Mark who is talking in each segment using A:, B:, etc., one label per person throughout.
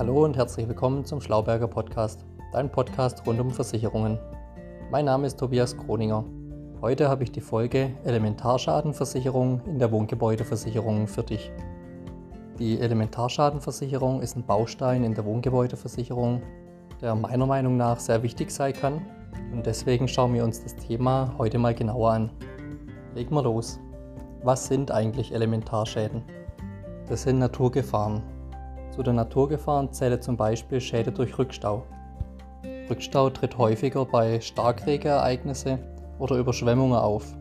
A: Hallo und herzlich willkommen zum Schlauberger Podcast, dein Podcast rund um Versicherungen. Mein Name ist Tobias Kroninger. Heute habe ich die Folge Elementarschadenversicherung in der Wohngebäudeversicherung für dich. Die Elementarschadenversicherung ist ein Baustein in der Wohngebäudeversicherung, der meiner Meinung nach sehr wichtig sein kann und deswegen schauen wir uns das Thema heute mal genauer an. Legen wir los. Was sind eigentlich Elementarschäden? Das sind Naturgefahren. Zu den Naturgefahren zählen zum Beispiel Schäden durch Rückstau. Rückstau tritt häufiger bei Starkregenereignissen oder Überschwemmungen auf.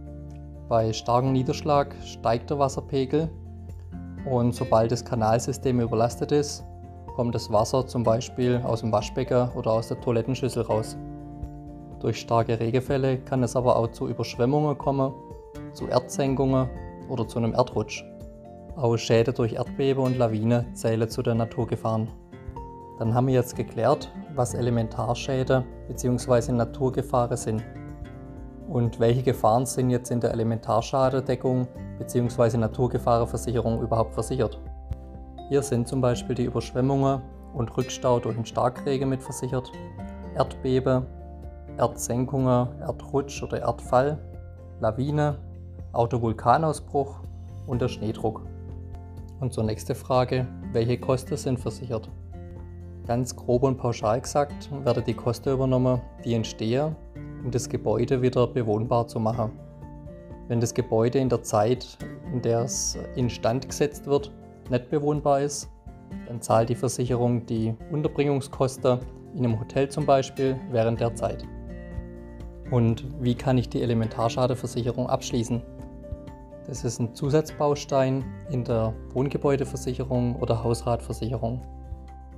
A: Bei starkem Niederschlag steigt der Wasserpegel und sobald das Kanalsystem überlastet ist, kommt das Wasser zum Beispiel aus dem Waschbecken oder aus der Toilettenschüssel raus. Durch starke Regenfälle kann es aber auch zu Überschwemmungen kommen, zu Erdsenkungen oder zu einem Erdrutsch. Auch Schäden durch Erdbeben und Lawine zählen zu den Naturgefahren. Dann haben wir jetzt geklärt, was Elementarschäden bzw. Naturgefahren sind. Und welche Gefahren sind jetzt in der Elementarschadendeckung bzw. Naturgefahrenversicherung überhaupt versichert? Hier sind zum Beispiel die Überschwemmungen und Rückstau durch den Starkregen mitversichert, Erdbeben, Erdsenkungen, Erdrutsch oder Erdfall, Lawine, Autovulkanausbruch und der Schneedruck. Und zur nächsten Frage, welche Kosten sind versichert? Ganz grob und pauschal gesagt werden die Kosten übernommen, die entstehen, um das Gebäude wieder bewohnbar zu machen. Wenn das Gebäude in der Zeit, in der es instand gesetzt wird, nicht bewohnbar ist, dann zahlt die Versicherung die Unterbringungskosten in einem Hotel zum Beispiel während der Zeit. Und wie kann ich die Elementarschadeversicherung abschließen? Das ist ein Zusatzbaustein in der Wohngebäudeversicherung oder Hausratversicherung.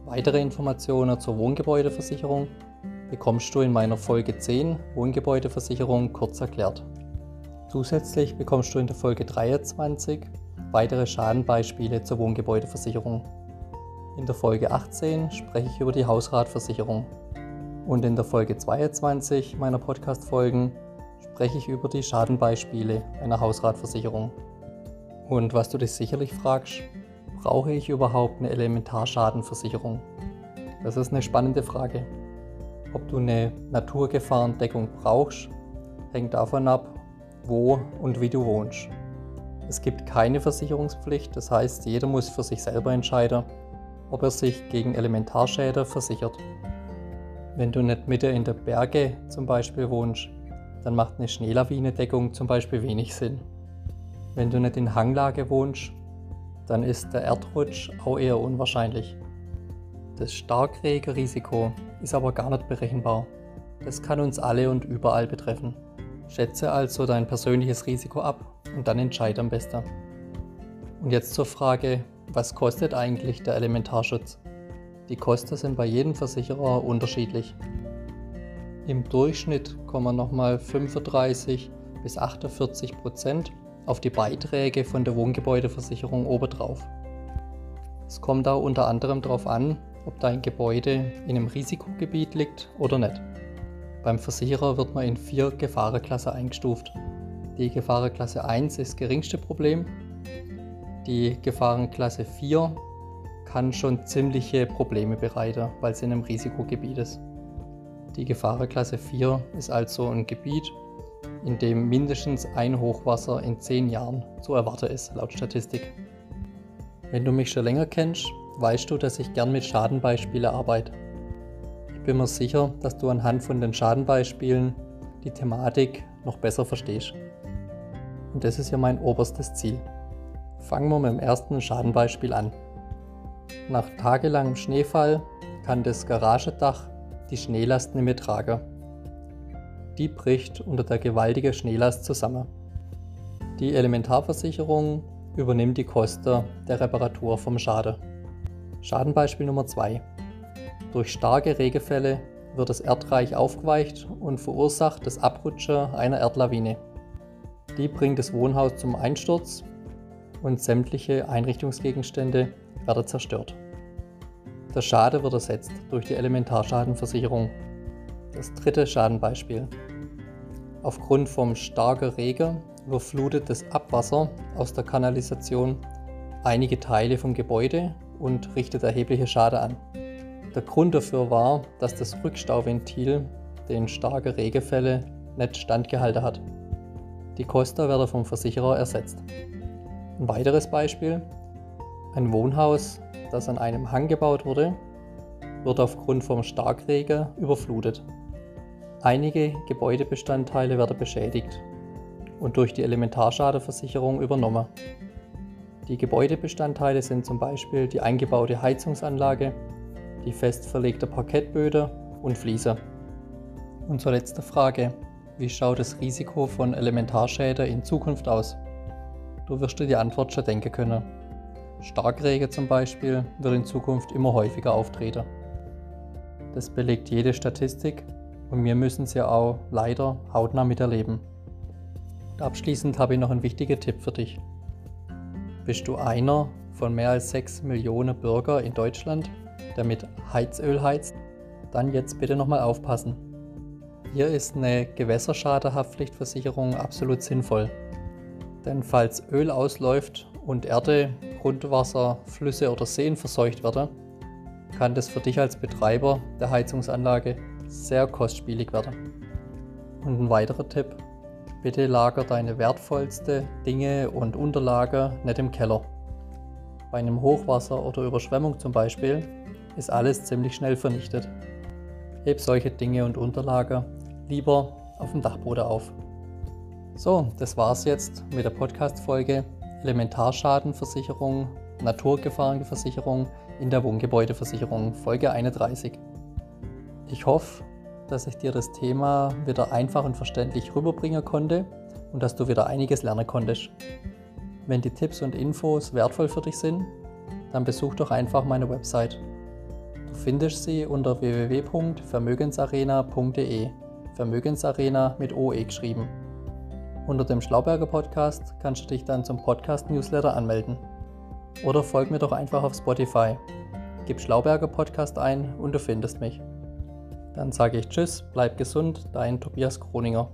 A: Weitere Informationen zur Wohngebäudeversicherung bekommst du in meiner Folge 10 Wohngebäudeversicherung kurz erklärt. Zusätzlich bekommst du in der Folge 23 weitere Schadenbeispiele zur Wohngebäudeversicherung. In der Folge 18 spreche ich über die Hausratversicherung. Und in der Folge 22 meiner Podcast-Folgen spreche ich über die Schadenbeispiele einer Hausratversicherung. Und was du dich sicherlich fragst, brauche ich überhaupt eine Elementarschadenversicherung? Das ist eine spannende Frage. Ob du eine Naturgefahrendeckung brauchst, hängt davon ab, wo und wie du wohnst. Es gibt keine Versicherungspflicht, das heißt, jeder muss für sich selber entscheiden, ob er sich gegen Elementarschäden versichert. Wenn du nicht mitten in der Berge zum Beispiel wohnst, dann macht eine Schneelawinendeckung zum Beispiel wenig Sinn. Wenn du nicht in Hanglage wohnst, dann ist der Erdrutsch auch eher unwahrscheinlich. Das Starkregenrisiko ist aber gar nicht berechenbar. Das kann uns alle und überall betreffen. Schätze also dein persönliches Risiko ab und dann entscheide am besten. Und jetzt zur Frage, was kostet eigentlich der Elementarschutz? Die Kosten sind bei jedem Versicherer unterschiedlich. Im Durchschnitt kommen nochmal 35 bis 48 Prozent auf die Beiträge von der Wohngebäudeversicherung obendrauf. Es kommt auch unter anderem darauf an, ob dein Gebäude in einem Risikogebiet liegt oder nicht. Beim Versicherer wird man in vier Gefahrenklassen eingestuft. Die Gefahrenklasse 1 ist das geringste Problem. Die Gefahrenklasse 4 kann schon ziemliche Probleme bereiten, weil sie in einem Risikogebiet ist. Die Gefahrenklasse 4 ist also ein Gebiet, in dem mindestens ein Hochwasser in 10 Jahren zu erwarten ist, laut Statistik. Wenn du mich schon länger kennst, weißt du, dass ich gern mit Schadenbeispielen arbeite. Ich bin mir sicher, dass du anhand von den Schadenbeispielen die Thematik noch besser verstehst. Und das ist ja mein oberstes Ziel. Fangen wir mit dem ersten Schadenbeispiel an. Nach tagelangem Schneefall kann das Garagedach die Schneelast nicht mehr tragen. Die bricht unter der gewaltigen Schneelast zusammen. Die Elementarversicherung übernimmt die Kosten der Reparatur vom Schaden. Schadenbeispiel Nummer 2. Durch starke Regenfälle wird das Erdreich aufgeweicht und verursacht das Abrutschen einer Erdlawine. Die bringt das Wohnhaus zum Einsturz und sämtliche Einrichtungsgegenstände werden zerstört. Der Schade wird ersetzt durch die Elementarschadenversicherung. Das dritte Schadenbeispiel. Aufgrund vom starken Regen überflutet das Abwasser aus der Kanalisation einige Teile vom Gebäude und richtet erhebliche Schade an. Der Grund dafür war, dass das Rückstauventil den starke Regenfälle nicht standgehalten hat. Die Kosten werden vom Versicherer ersetzt. Ein weiteres Beispiel. Ein Wohnhaus, das an einem Hang gebaut wurde, wird aufgrund vom Starkregen überflutet. Einige Gebäudebestandteile werden beschädigt und durch die Elementarschadenversicherung übernommen. Die Gebäudebestandteile sind zum Beispiel die eingebaute Heizungsanlage, die fest verlegte Parkettböden und Fliese. Und zur letzten Frage. Wie schaut das Risiko von Elementarschäden in Zukunft aus? Du wirst dir die Antwort schon denken können. Starkregen zum Beispiel wird in Zukunft immer häufiger auftreten. Das belegt jede Statistik und wir müssen sie auch leider hautnah miterleben. Und abschließend habe ich noch einen wichtigen Tipp für dich. Bist du einer von mehr als 6 Millionen Bürger in Deutschland, der mit Heizöl heizt? Dann jetzt bitte nochmal aufpassen. Hier ist eine Gewässerschadehaftpflichtversicherung absolut sinnvoll. Denn falls Öl ausläuft und Erde, Grundwasser, Flüsse oder Seen verseucht werden, kann das für dich als Betreiber der Heizungsanlage sehr kostspielig werden. Und ein weiterer Tipp, bitte lager deine wertvollste Dinge und Unterlagen nicht im Keller. Bei einem Hochwasser oder Überschwemmung zum Beispiel ist alles ziemlich schnell vernichtet. Heb solche Dinge und Unterlagen lieber auf dem Dachboden auf. So, das war's jetzt mit der Podcast-Folge Elementarschadenversicherung, Naturgefahrenversicherung in der Wohngebäudeversicherung, Folge 31. Ich hoffe, dass ich dir das Thema wieder einfach und verständlich rüberbringen konnte und dass du wieder einiges lernen konntest. Wenn die Tipps und Infos wertvoll für dich sind, dann besuch doch einfach meine Website. Du findest sie unter www.vermögensarena.de. Vermögensarena mit OE geschrieben. Unter dem Schlauberger Podcast kannst du dich dann zum Podcast-Newsletter anmelden. Oder folg mir doch einfach auf Spotify. Gib Schlauberger Podcast ein und du findest mich. Dann sage ich Tschüss, bleib gesund, dein Tobias Kroninger.